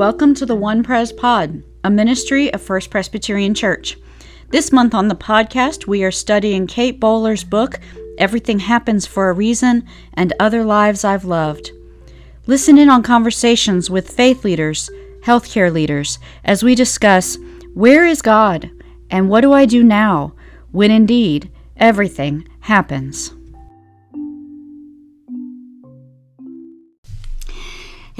Welcome to the One Pres Pod, a ministry of First Presbyterian Church. This month on the podcast, we are studying Kate Bowler's book, Everything Happens for a Reason and Other Lies I've Loved. Listen in on conversations with faith leaders, healthcare leaders, as we discuss where is God and what do I do now when indeed everything happens.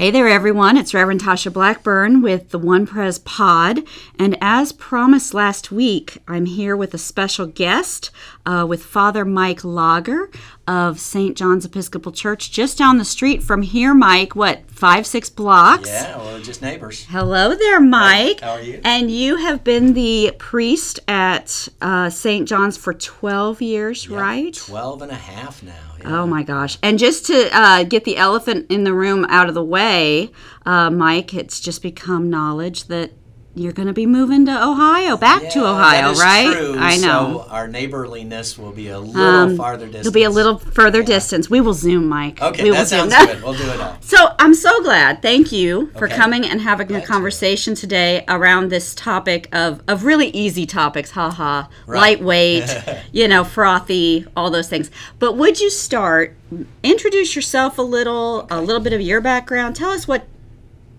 Hey there, everyone. It's Reverend Tasha Blackburn with the One Pres Pod. And as promised last week, I'm here with a special guest uh, with Father Mike Lager of St. John's Episcopal Church, just down the street from here, Mike. What, five, six blocks? Yeah, we're just neighbors. Hello there, Mike. How are you? And you have been the priest at uh, St. John's for 12 years, Yeah, right? 12 and a half now. yeah. Oh my gosh. And just to uh, get the elephant in the room out of the way, uh, Mike, it's just become knowledge that you're going to be moving to Ohio, back to Ohio, right? True. I know. So our neighborliness will be a little Um, farther distance. It'll be a little further distance. We will Zoom, Mike. Okay, we will that Zoom. sounds good. We'll do it all. So I'm so glad. Thank you for Okay. coming and having a Glad to. conversation today around this topic of, of really easy topics, haha, Right. lightweight, you know, frothy, all those things. But would you start introduce yourself a little, a little bit of your background. Tell us what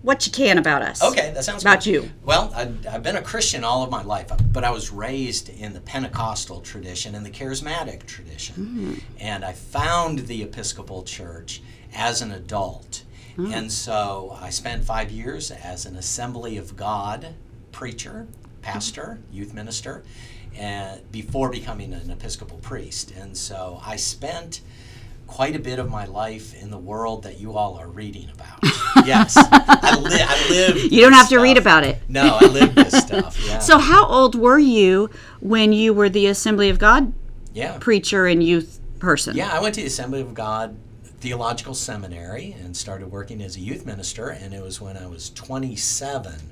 what you can about us. Okay, that sounds About good. you. Well, I, I've been a Christian all of my life, but I was raised in the Pentecostal tradition and the charismatic tradition. Mm. And I found the Episcopal Church as an adult. Mm. And so I spent five years as an Assembly of God preacher, pastor, youth minister, and before becoming an Episcopal priest. And so I spent quite a bit of my life in the world that you all are reading about. yes, I, li- I live. You don't have to read about it. No, I live this stuff. Yeah. So how old were you when you were the Assembly of God yeah, preacher and youth person? yeah. I went to the Assembly of God Theological Seminary and started working as a youth minister. And it was when I was 27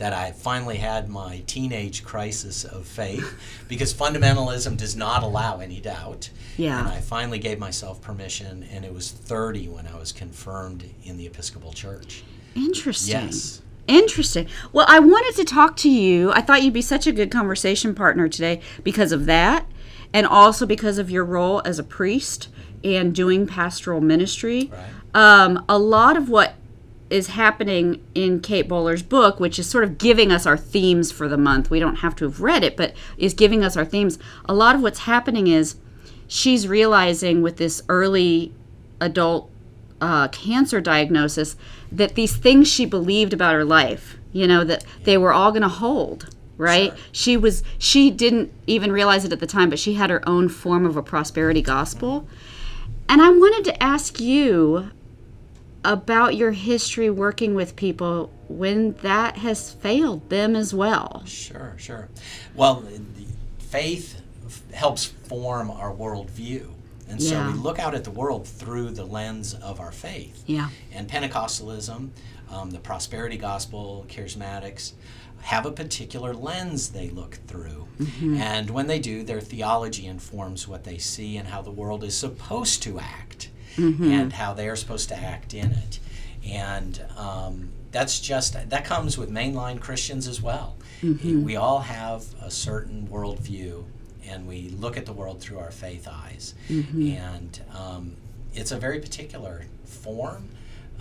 that I finally had my teenage crisis of faith because fundamentalism does not allow any doubt. Yeah. And I finally gave myself permission, and it was 30 when I was confirmed in the Episcopal Church. Interesting. Yes. Interesting. Well, I wanted to talk to you. I thought you'd be such a good conversation partner today because of that, and also because of your role as a priest and doing pastoral ministry. Right. Um, a lot of what is happening in Kate Bowler's book, which is sort of giving us our themes for the month. We don't have to have read it, but is giving us our themes. A lot of what's happening is she's realizing with this early adult uh, cancer diagnosis that these things she believed about her life, you know, that they were all going to hold. Right? Sure. She was she didn't even realize it at the time, but she had her own form of a prosperity gospel. And I wanted to ask you about your history working with people when that has failed them as well. Sure, sure. Well, faith helps form our worldview. And so Yeah. we look out at the world through the lens of our faith. Yeah. And Pentecostalism, um, the prosperity gospel, charismatics, have a particular lens they look through. And when they do, their theology informs what they see and how the world is supposed to act and how they are supposed to act in it. And um, that's just, that comes with mainline Christians as well. We all have a certain worldview and we look at the world through our faith eyes. And um, it's a very particular form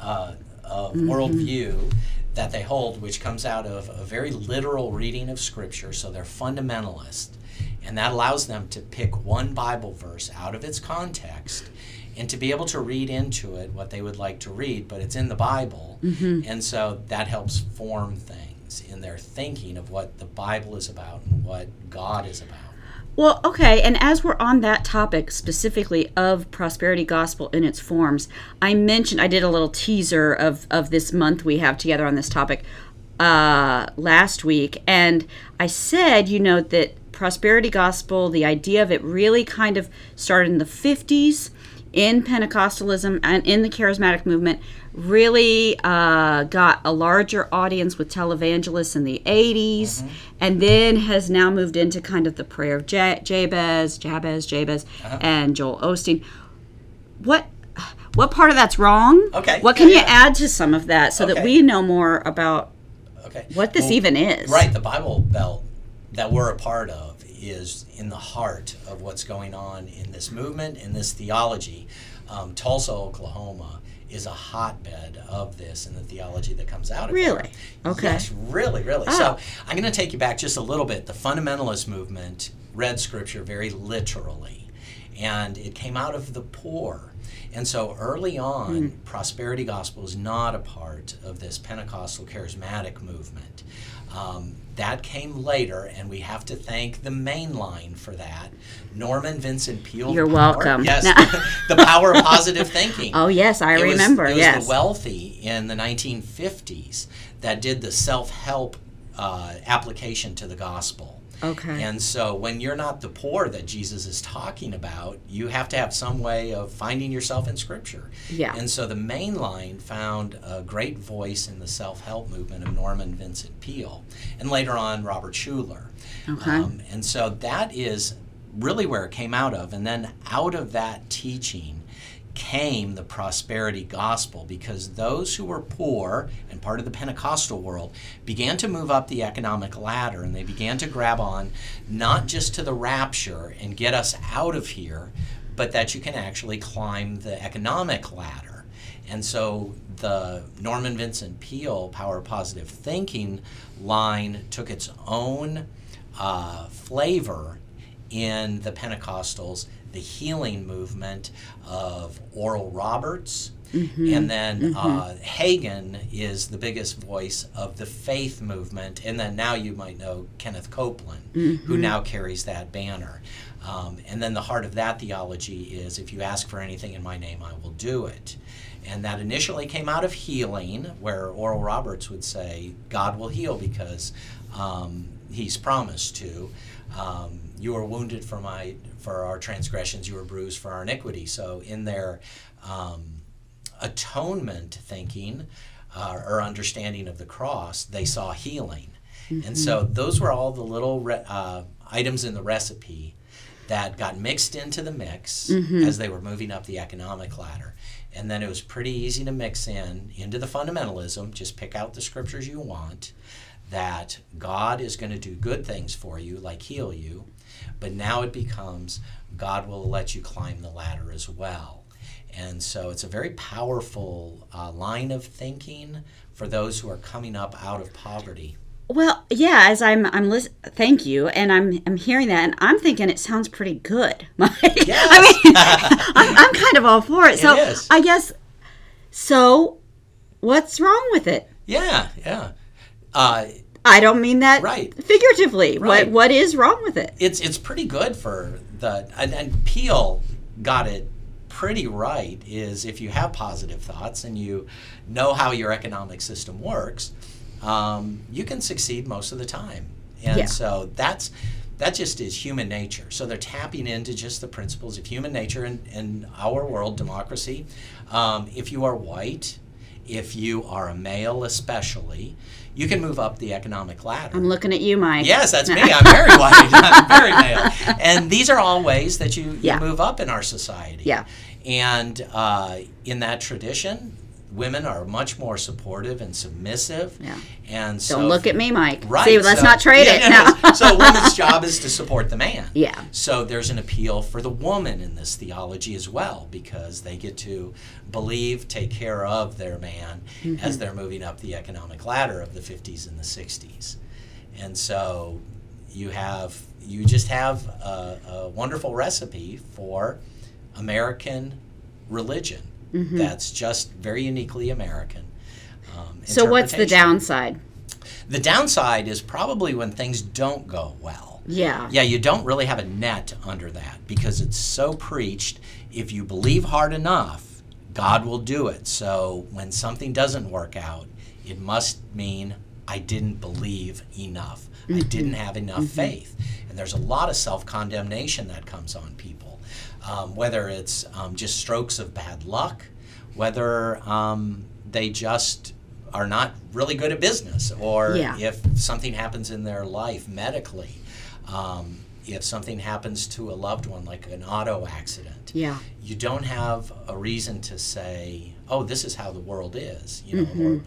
uh, of worldview that they hold, which comes out of a very literal reading of Scripture. So they're fundamentalist. And that allows them to pick one Bible verse out of its context and to be able to read into it what they would like to read, but it's in the Bible. And so that helps form things in their thinking of what the Bible is about and what God is about. Well, okay, and as we're on that topic specifically of prosperity gospel in its forms, I mentioned I did a little teaser of of this month we have together on this topic uh, last week, and I said, you know, that prosperity gospel, the idea of it really kind of started in the fifties in Pentecostalism and in the charismatic movement really uh, got a larger audience with televangelists in the 80s and then has now moved into kind of the prayer of Ja- Jabez, Jabez, Jabez, and Joel Osteen. What what part of that's wrong? Okay, What can yeah, you yeah. add to some of that so that we know more about Okay. what this Well, even is? Right, the Bible Belt that we're a part of is in the heart of what's going on in this movement, in this theology. Um, Tulsa, Oklahoma is a hotbed of this and the theology that comes out of it. Really? Okay. Yes, really, really. Oh. So I'm going to take you back just a little bit. The fundamentalist movement read scripture very literally, and it came out of the poor. And so early on, prosperity gospel is not a part of this Pentecostal charismatic movement. Um, that came later, and we have to thank the main line for that. Norman Vincent Peale. You're Power- welcome. Yes, No. the power of positive thinking. Oh yes, I It was- remember. it was the wealthy in the 1950s that did the self-help uh, application to the gospel. Okay. And so when you're not the poor that Jesus is talking about, you have to have some way of finding yourself in Scripture. Yeah. And so the main line found a great voice in the self-help movement of Norman Vincent Peale, and later on Robert Schuller. Okay. Um, and so that is really where it came out of. And then out of that teaching came the prosperity gospel because those who were poor and part of the Pentecostal world began to move up the economic ladder and they began to grab on not just to the rapture and get us out of here, but that you can actually climb the economic ladder. And so the Norman Vincent Peale Power Positive Thinking line took its own uh, flavor in the Pentecostals, the healing movement of Oral Roberts. And then uh, Hagin is the biggest voice of the faith movement. And then now you might know Kenneth Copeland, who now carries that banner. Um, and then the heart of that theology is if you ask for anything in my name, I will do it. And that initially came out of healing, where Oral Roberts would say, God will heal because um, he's promised to. Um, you were wounded for my for our transgressions, you were bruised for our iniquity. So in their um, atonement thinking uh, or understanding of the cross, they saw healing. And so those were all the little re- uh, items in the recipe that got mixed into the mix as they were moving up the economic ladder. And then it was pretty easy to mix in into the fundamentalism, just pick out the scriptures you want, that God is going to do good things for you, like heal you, but now it becomes God will let you climb the ladder as well. And so it's a very powerful uh, line of thinking for those who are coming up out of poverty. Well, yeah, as I'm I'm lis- thank you and I'm I'm hearing that and I'm thinking it sounds pretty good. I Yes. mean, I'm, I'm kind of all for it. So. I guess so what's wrong with it? Yeah, yeah. Uh, I don't mean that Right. figuratively. Right. What what is wrong with it? it's it's pretty good for the and, and Peale got it pretty right is if you have positive thoughts and you know how your economic system works, um, you can succeed most of the time. And Yeah. so that's that just is human nature. So they're tapping into just the principles of human nature in, in our world, democracy. Um, if you are white, if you are a male especially, you can move up the economic ladder. I'm looking at you, Mike. Yes, that's me. I'm very white. I'm very male. And these are all ways that you, you move up in our society. Yeah. And uh, in that tradition, women are much more supportive and submissive. Yeah. And so Don't look at me, Mike. Right. See, let's so- not trade yeah, it. no, so women's job is to support the man. Yeah. So there's an appeal for the woman in this theology as well because they get to believe, take care of their man Mm-hmm. as they're moving up the economic ladder of the 50s and the 60s. And so you have you just have a, a wonderful recipe for American religion Mm-hmm. that's just very uniquely American. Um, So what's the downside? The downside is probably when things don't go well. Yeah. Yeah, you don't really have a net under that because it's so preached. If you believe hard enough, God will do it. So when something doesn't work out, it must mean I didn't believe enough. I didn't have enough faith. And there's a lot of self condemnation that comes on people, um, whether it's um, just strokes of bad luck, whether um, they just are not really good at business, or Yeah. if something happens in their life medically. Um, if something happens to a loved one, like an auto accident, Yeah. you don't have a reason to say, "Oh, this is how the world is," you know, or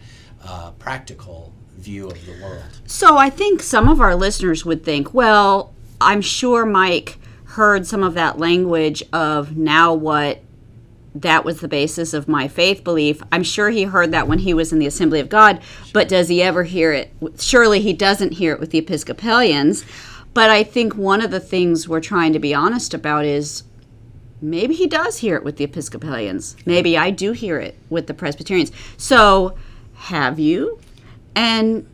uh, practical view of the world. So I think some of our listeners would think, well, I'm sure Mike heard some of that language of now what that was the basis of my faith belief. I'm sure he heard that when he was in the Assembly of God, but does he ever hear it? Surely he doesn't hear it with the Episcopalians. But I think one of the things we're trying to be honest about is maybe he does hear it with the Episcopalians. Maybe I do hear it with the Presbyterians. So have you? And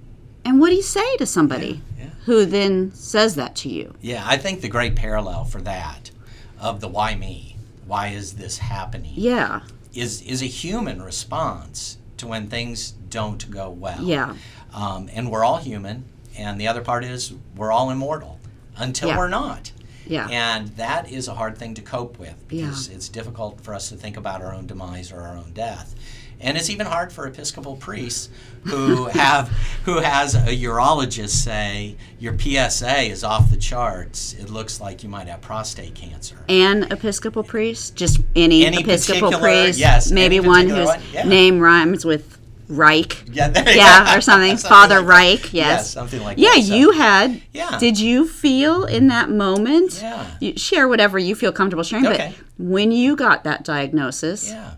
and what do you say to somebody. Who then says that to you? Yeah, I think the great parallel for that of the why me, why is this happening, Yeah. is is a human response to when things don't go well. Yeah. Um, and we're all human, and the other part is we're all immortal until Yeah. we're not. Yeah. And that is a hard thing to cope with Yeah. because it's difficult for us to think about our own demise or our own death. And it's even hard for Episcopal priests who have who has a urologist say your PSA is off the charts. It looks like you might have prostate cancer. An Episcopal priest, just any, Any Episcopal priest, yes, maybe one whose one, yeah. name rhymes with Reich. Yeah, there Yeah, or something. Father like. Reich, yes. Yeah, something like Yeah, that. Yeah, you had. Yeah. Did you feel in that moment? Yeah. You share whatever you feel comfortable sharing. Okay. But when you got that diagnosis, Yeah.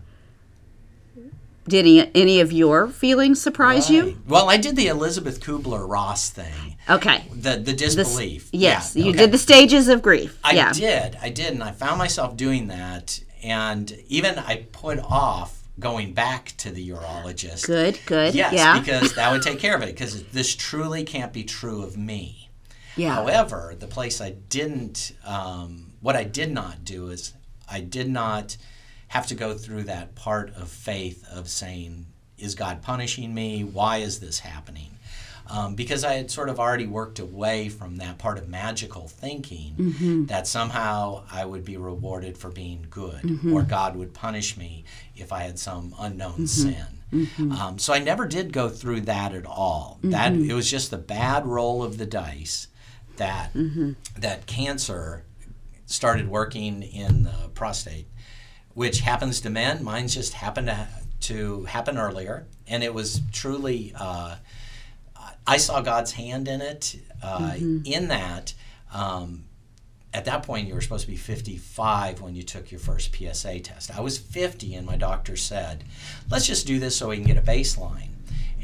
Did any, any of your feelings surprise you? Well, I did the Elizabeth Kubler Ross thing. Okay. The the disbelief. Yes, Yeah, you okay. did the stages of grief. I yeah. did. I did, and I found myself doing that, and even I put off going back to the urologist. Good, good. Yes, yeah. because that would take care of it. Because this truly can't be true of me. yeah. However, the place I didn't, um, what I did not do is I did not have to go through that part of faith of saying, is God punishing me? Why is this happening? Um, because I had sort of already worked away from that part of magical thinking Mm-hmm. that somehow I would be rewarded for being good Mm-hmm. or God would punish me if I had some unknown Mm-hmm. sin. Um, so I never did go through that at all. That Mm-hmm. it was just the bad roll of the dice that Mm-hmm. that cancer started working in the prostate, which happens to men. Mine just happened to, to happen earlier, and it was truly. Uh, I saw God's hand in it. Uh, In that, um, at that point, you were supposed to be 55 when you took your first PSA test. I was 50, and my doctor said, "Let's just do this so we can get a baseline."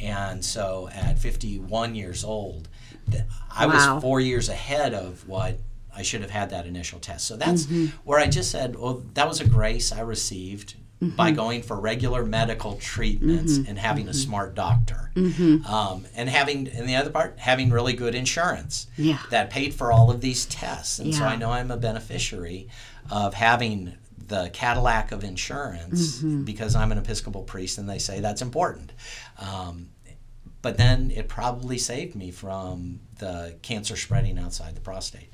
And so, at 51 years old, I Wow. was four years ahead of what I should have had that initial test. So that's where I just said, "Well, that was a grace I received." By going for regular medical treatments and having a smart doctor, um, and having, and the other part, having really good insurance Yeah. that paid for all of these tests. And so I know I'm a beneficiary of having the Cadillac of insurance Mm-hmm. because I'm an Episcopal priest and they say that's important. Um, but then it probably saved me from the cancer spreading outside the prostate.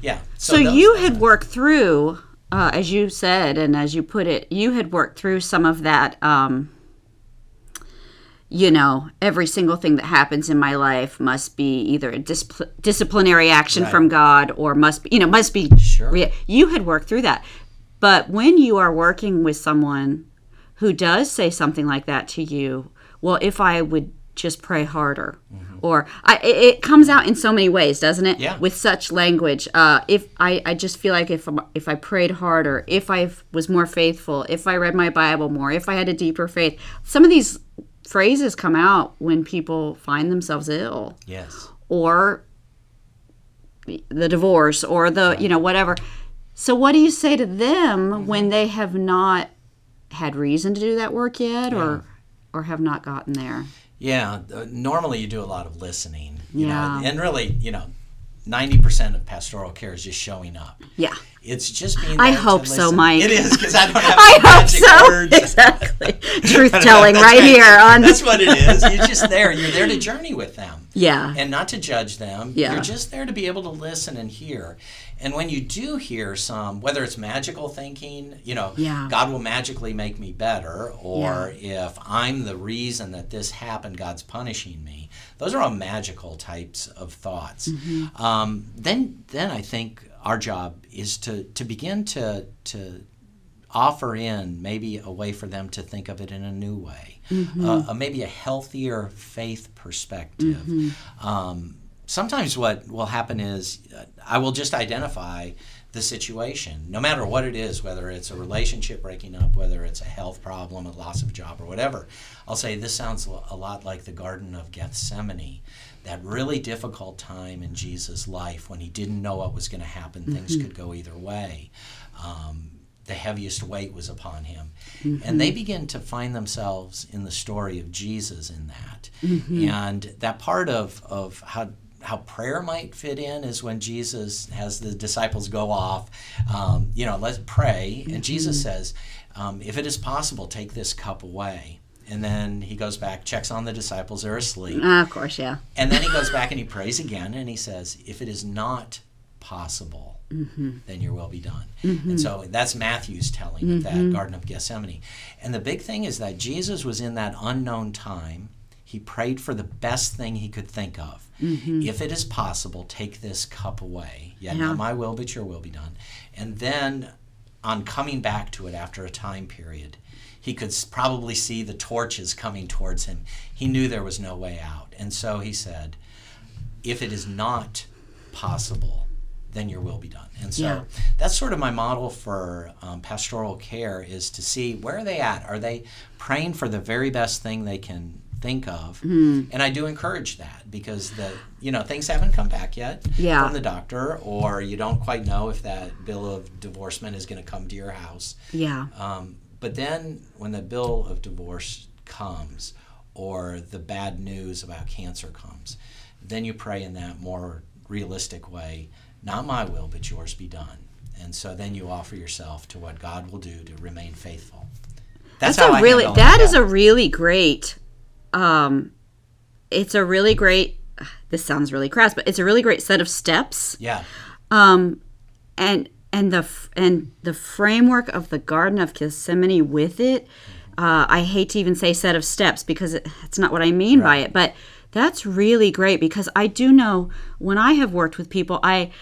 Yeah. So, those- you had are- worked through, uh, as you said, and as you put it, you had worked through some of that. Um, you know, every single thing that happens in my life must be either a discipl- disciplinary action Right. from God or must be, you know, must be. Sure. rea- You had worked through that. But when you are working with someone who does say something like that to you, well, if I would just pray harder, or I, it, comes out in so many ways, doesn't it? Yeah. With such language, uh, if I, I just feel like if if I prayed harder, if I was more faithful, if I read my Bible more, if I had a deeper faith, some of these phrases come out when people find themselves ill Yes. or the divorce or the you know whatever so what do you say to them Mm-hmm. when they have not had reason to do that work yet or or have not gotten there Yeah, uh, normally you do a lot of listening. You Yeah. Know, and really, you know, 90% of pastoral care is just showing up. yeah It's just being I hope so. Mike. It is, because I don't have i hope so words. exactly truth telling That's right here on That's what it is. You're just there. You're there to journey with them. yeah And not to judge them. Yeah. You're just there to be able to listen and hear. And when you do hear some, whether it's magical thinking, you know, Yeah. God will magically make me better, or if I'm the reason that this happened, God's punishing me. Those are all magical types of thoughts. Mm-hmm. Um, then, then I think our job is to to begin to to offer in maybe a way for them to think of it in a new way, mm-hmm. uh, maybe a healthier faith perspective. Mm-hmm. Um, sometimes what will happen is uh, I will just identify the situation, no matter what it is, whether it's a relationship breaking up, whether it's a health problem, a loss of job, or whatever. I'll say this sounds a lot like the Garden of Gethsemane, that really difficult time in Jesus' life when he didn't know what was going to happen. Mm-hmm. Things could go either way. Um, the heaviest weight was upon him. Mm-hmm. And they begin to find themselves in the story of Jesus in that. Mm-hmm. And that part of, of how how prayer might fit in is when Jesus has the disciples go off, um, you know, let's pray. And mm-hmm. Jesus says, um, if it is possible, take this cup away. And then he goes back, checks on the disciples, they're asleep. Uh, of course, yeah. And then he goes back and he prays again and he says, if it is not possible, mm-hmm. then your will be done. Mm-hmm. And so that's Matthew's telling of that mm-hmm. Garden of Gethsemane. And the big thing is that Jesus was in that unknown time. He prayed for the best thing he could think of. Mm-hmm. If it is possible, take this cup away. Yet yeah. not my will, but your will be done. And then, on coming back to it after a time period, he could probably see the torches coming towards him. He knew there was no way out. And so he said, If it is not possible, then your will be done. And so yeah. that's sort of my model for um, pastoral care is to see where are they at? Are they praying for the very best thing they can think of? Mm. And I do encourage that because the you know things haven't come back yet yeah. from the doctor, or you don't quite know if that bill of divorcement is going to come to your house. Yeah. Um, but then when the bill of divorce comes, or the bad news about cancer comes, then you pray in that more realistic way not my will, but yours be done. And so then you offer yourself to what God will do to remain faithful. That's, That's a I really that is a really great um it's a really great this sounds really crass, but it's a really great set of steps. Yeah. Um and and the and the framework of the Garden of Gethsemane with it, uh, I hate to even say set of steps because it, it's not what I mean right. by it, but that's really great because I do know when I have worked with people, I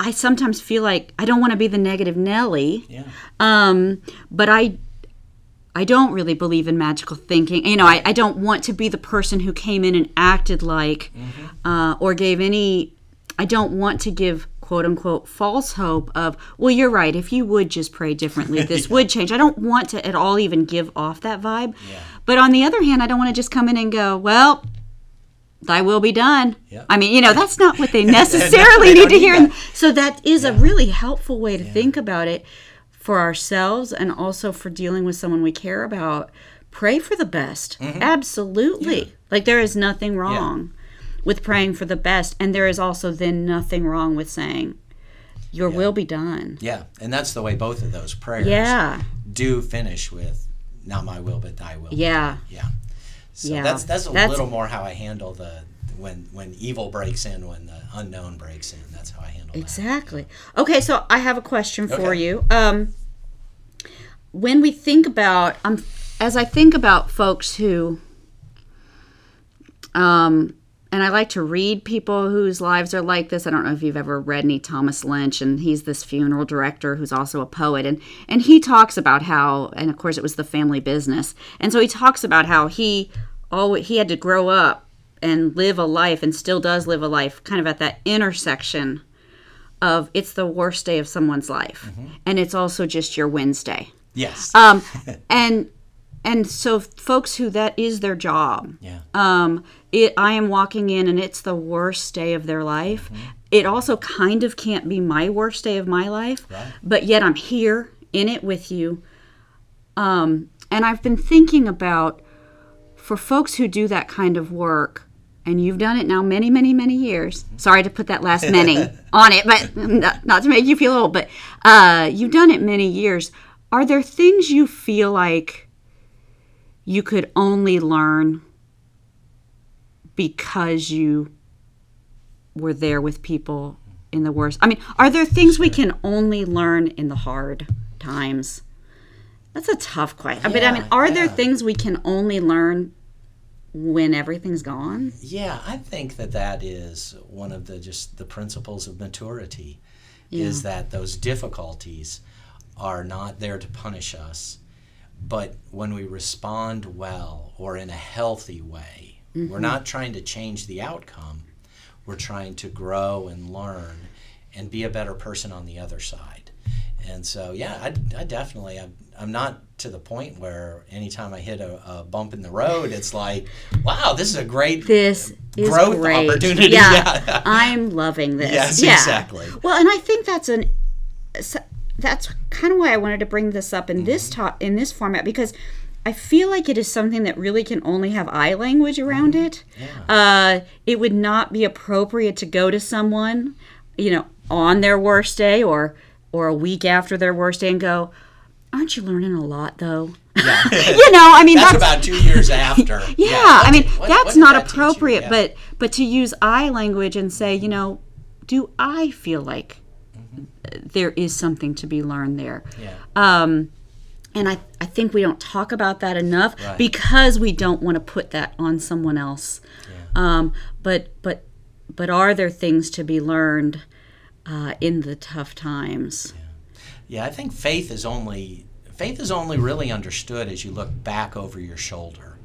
I sometimes feel like I don't want to be the negative Nelly. Yeah. Um, but I I don't really believe in magical thinking. You know, I, I don't want to be the person who came in and acted like mm-hmm. uh, or gave any I don't want to give quote unquote false hope of, well, you're right. If you would just pray differently, this yeah. would change. I don't want to at all even give off that vibe. Yeah. But on the other hand, I don't want to just come in and go, well, thy will be done. Yep. I mean, you know, that's not what they necessarily they need to hear. That. So that is yeah. a really helpful way to think about it for ourselves and also for dealing with someone we care about. Pray for the best. Mm-hmm. Absolutely. Yeah. Like there is nothing wrong with praying for the best and there is also then nothing wrong with saying your will be done. Yeah. And that's the way both of those prayers yeah. do finish with not my will but thy will. Yeah. Yeah. So yeah, that's that's a that's, little more how I handle the when when evil breaks in, when the unknown breaks in. That's how I handle it. exactly. That. Okay, so I have a question for okay. you. Um, when we think about, um, as I think about folks who, um, and I like to read people whose lives are like this. I don't know if you've ever read any Thomas Lynch, and he's this funeral director who's also a poet, and and he talks about how, and of course it was the family business, and so he talks about how he oh he had to grow up and live a life, and still does live a life, kind of at that intersection of it's the worst day of someone's life, mm-hmm. and it's also just your Wednesday. Yes. Um, and and so folks who that is their job yeah um it i am walking in and it's the worst day of their life mm-hmm. it also kind of can't be my worst day of my life right. but yet i'm here in it with you um and i've been thinking about for folks who do that kind of work and you've done it now many many many years sorry to put that last many on it but not, not, to make you feel old but uh, you've done it many years are there things you feel like you could only learn because you were there with people in the worst. I mean, are there things we can only learn in the hard times? That's a tough question. Yeah, but I mean, are yeah. there things we can only learn when everything's gone? Yeah, I think that that is one of the just the principles of maturity is that those difficulties are not there to punish us, but when we respond well or in a healthy way, we're mm-hmm. not trying to change the outcome. We're trying to grow and learn and be a better person on the other side. And so, yeah, I, I definitely, I'm, I'm not to the point where anytime I hit a, a bump in the road, it's like, wow, this is a great This is growth great. opportunity. Yeah, Yeah. I'm loving this. Yes, yeah. exactly. Well, and I think that's an that's kind of why I wanted to bring this up in Mm-hmm. this talk in this format because I feel like it is something that really can only have I language around Mm-hmm. it. Uh, it would not be appropriate to go to someone, you know, on their worst day or or a week after their worst day and go, "Aren't you learning a lot, though?" Yeah. you know, I mean, that's, that's, about two years after. yeah, what I mean what- what that's did not that appropriate, Yeah. but but to use I language and say, you know, do I feel like there is something to be learned there? yeah. Um, and I, I think we don't talk about that enough Right. because we don't want to put that on someone else. Yeah. Um, but but but are there things to be learned uh, in the tough times? Yeah, I think faith is only faith is only really understood as you look back over your shoulder.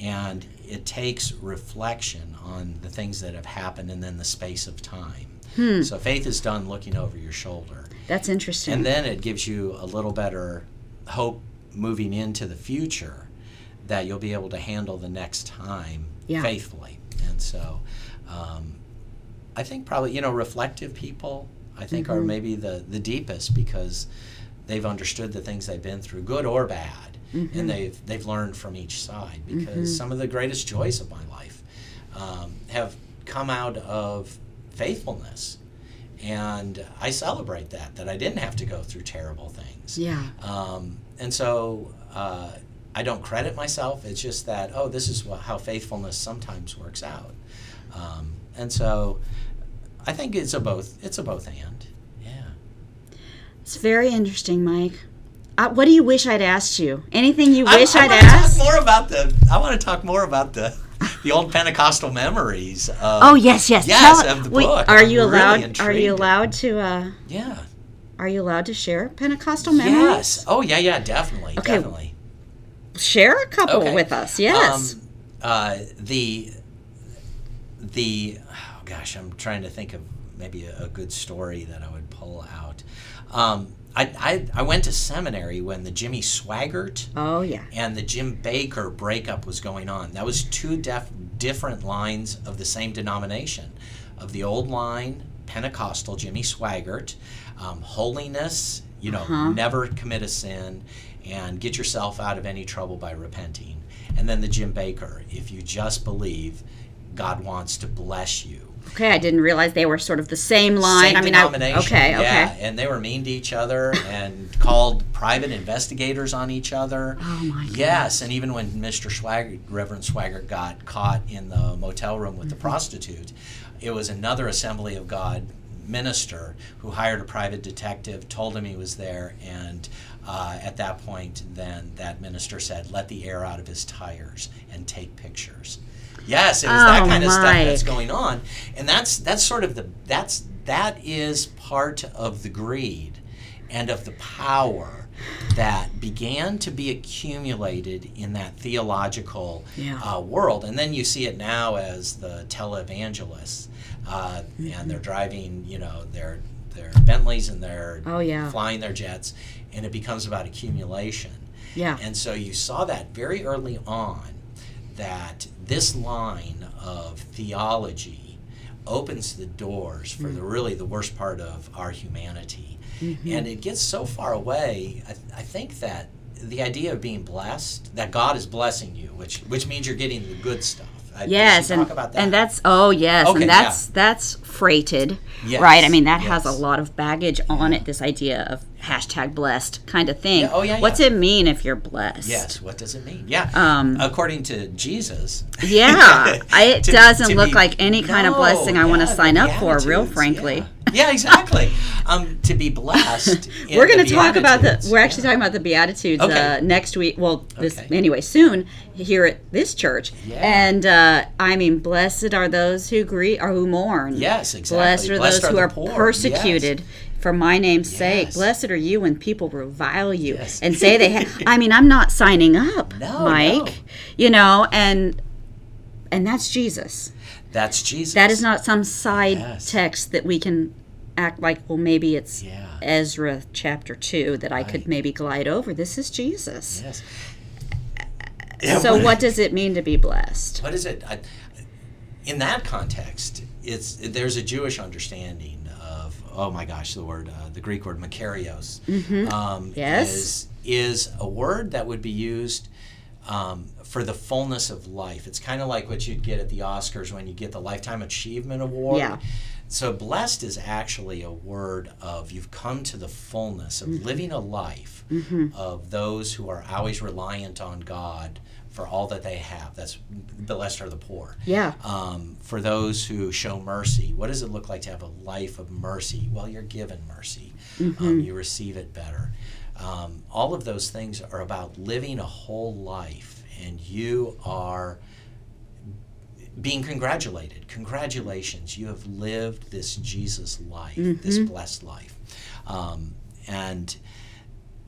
And it takes reflection on the things that have happened and then the space of time. Hmm. So faith is done looking over your shoulder. That's interesting. And then it gives you a little better hope moving into the future that you'll be able to handle the next time Yeah. faithfully. And so um, I think probably, you know, reflective people, I think, Mm-hmm. are maybe the, the deepest because they've understood the things they've been through, good or bad, Mm-hmm. and they've, they've learned from each side because some of the greatest joys of my life um, have come out of faithfulness. And I celebrate that, that I didn't have to go through terrible things. yeah. Um, and so uh, I don't credit myself. It's just that, oh, this is wha- how faithfulness sometimes works out. Um, and so I think it's a both. It's a both and. Yeah. It's very interesting, Mike. Uh, what do you wish I'd asked you? Anything you wish I, would asked? Talk more about the. I want to talk more about the the old Pentecostal memories. Of, Oh yes, yes. Yes, Tell- of the wait, book. Are I'm you really allowed? are you allowed to? Uh, Yeah. are you allowed to share Pentecostal memories? Yes. Oh yeah, yeah, definitely, Okay. definitely. Share a couple Okay. with us. Yes. Um, uh, the the gosh, I'm trying to think of maybe a, a good story that I would pull out. Um, I, I I went to seminary when the Jimmy Swaggart oh yeah. and the Jim Bakker breakup was going on. That was two def- different lines of the same denomination. Of the old line, Pentecostal Jimmy Swaggart, um, holiness, you know, Uh-huh. never commit a sin and get yourself out of any trouble by repenting. And then the Jim Bakker, if you just believe, God wants to bless you. Okay, I didn't realize they were sort of the same line. Same I mean, I, denomination. okay, yeah, okay. and they were mean to each other and called private investigators on each other. Oh my Yes, and even when Mr. Swaggart, Reverend Swaggart, got caught in the motel room with the Mm-hmm. prostitute, it was another Assembly of God minister who hired a private detective, told him he was there, and uh, at that point, then that minister said, "Let the air out of his tires and take pictures." Yes, it was that Oh, kind of stuff that's going on, and that's that's sort of the that's that is part of the greed and of the power that began to be accumulated in that theological Yeah. uh, world, and then you see it now as the televangelists, uh, and they're driving, you know, their their Bentleys and they're Oh, yeah. flying their jets, and it becomes about accumulation. Yeah. And so you saw that very early on that this line of theology opens the doors for the mm. really the worst part of our humanity. Mm-hmm. And it gets so far away, I, I think that the idea of being blessed, that God is blessing you, which which means you're getting the good stuff. I- Yes, and talk about that. and that's oh yes, Okay, and that's that's freighted, Yes, right? I mean that has a lot of baggage on it. This idea of hashtag blessed kind of thing. Yeah, oh, yeah, What's yeah. it mean if you're blessed? Yes, what does it mean? Yeah. Um, According to Jesus. Yeah, I, it to- doesn't to look be- like any kind of blessing I want to sign up for. Real frankly. Yeah, exactly. Um, to be blessed. We're going to talk about the. We're actually talking about the Beatitudes Okay. uh, next week. Well, this Okay. anyway soon here at this church. Yeah. And uh, I mean, blessed are those who grieve or who mourn. Yes, exactly. Blessed are Blessed those are who are poor. persecuted for my name's sake. Blessed are you when people revile you Yes. and say they. Ha- I mean, I'm not signing up, No, Mike. no. You know, and and that's Jesus. That's Jesus. That is not some side Yes. text that we can act like. Well, maybe it's Yeah. Ezra chapter two that I could maybe glide over. This is Jesus. Yes. So, what does it mean to be blessed? What is it? I, in that context, it's there's a Jewish understanding of oh my gosh, the word uh, the Greek word makarios um, Yes. is is a word that would be used um, for the fullness of life. It's kind of like what you'd get at the Oscars when you get the Lifetime Achievement Award. Yeah. So blessed is actually a word of you've come to the fullness of Mm-hmm. living a life of those who are always reliant on God for all that they have. That's blessed are the poor. Yeah. Um, for those who show mercy, what does it look like to have a life of mercy? Well, you're given mercy. Mm-hmm. Um, you receive it better. Um, all of those things are about living a whole life, and you are being congratulated. Congratulations, you have lived this Jesus life, this blessed life. Um, and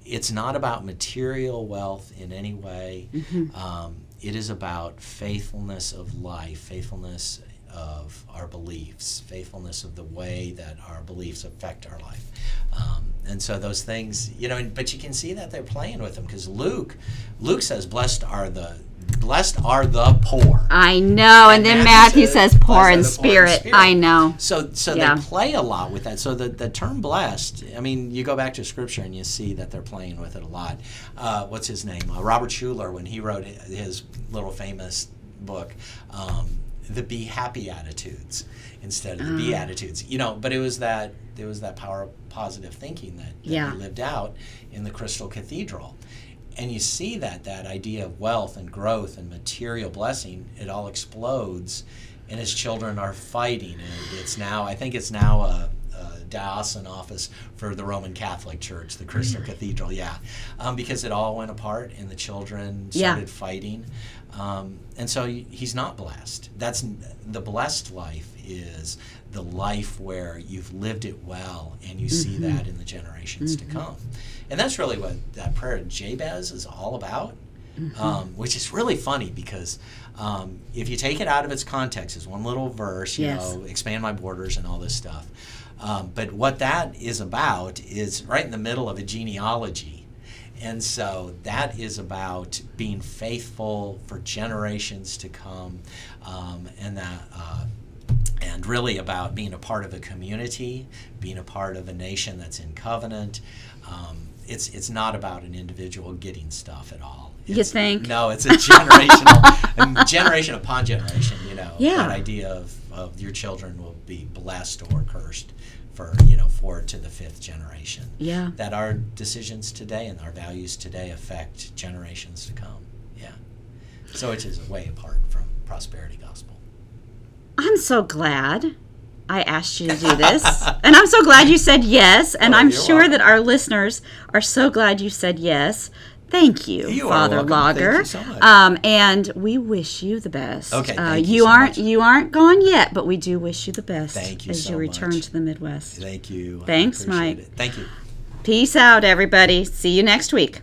it's not about material wealth in any way. Um, it is about faithfulness of life, faithfulness of our beliefs, faithfulness of the way that our beliefs affect our life. Um, and so those things, you know, but you can see that they're playing with them because Luke, Luke says, "Blessed are the blessed are the poor." I know. And, then Matthew says, poor "Blessed are in poor spirit. I know. So, so Yeah. they play a lot with that. So the, the term blessed, I mean, you go back to scripture and you see that they're playing with it a lot. Uh, what's his name? Uh, Robert Schuller, when he wrote his little famous book, um, The Be Happy Attitudes instead of the Ah. Beatitudes. You know, but it was that there was that power of positive thinking that, that Yeah. he lived out in the Crystal Cathedral. And you see that that idea of wealth and growth and material blessing, it all explodes, and his children are fighting. And it's now, I think it's now a, diocesan office for the Roman Catholic Church, the Crystal Cathedral. Yeah, um, because it all went apart, and the children Yeah. started fighting. Um, and so he's not blessed. That's the blessed life is the life where you've lived it well and you see that in the generations to come. And that's really what that prayer of Jabez is all about, um, which is really funny because um, if you take it out of its context, it's one little verse, you Yes. know, expand my borders and all this stuff. Um, but what that is about is right in the middle of a genealogy. And so that is about being faithful for generations to come, um, and that, uh, and really about being a part of a community, being a part of a nation that's in covenant. Um, it's it's not about an individual getting stuff at all. You think? No, it's a generational, generation upon generation. You know, Yeah. that idea of, of your children will be blessed or cursed for you know forward to the fifth generation Yeah. that our decisions today and our values today affect generations to come. Yeah. So it is a way apart from prosperity gospel. I'm so glad I asked you to do this. and I'm so glad you said yes. And Oh, I'm sure welcome. that our listeners are so glad you said yes. Thank you, You Father. Thank you so much. Um, and we wish you the best. Okay, Uh, you you so aren't much. you aren't gone yet, but we do wish you the best Thank you as so you return much. to the Midwest. Thank you. Thanks, Mike. it. Thank you. Peace out, everybody. See you next week.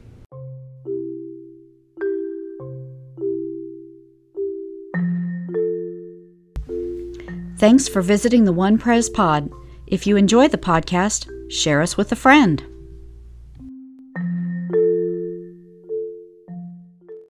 Thanks for visiting the One Pres Pod. If you enjoy the podcast, share us with a friend.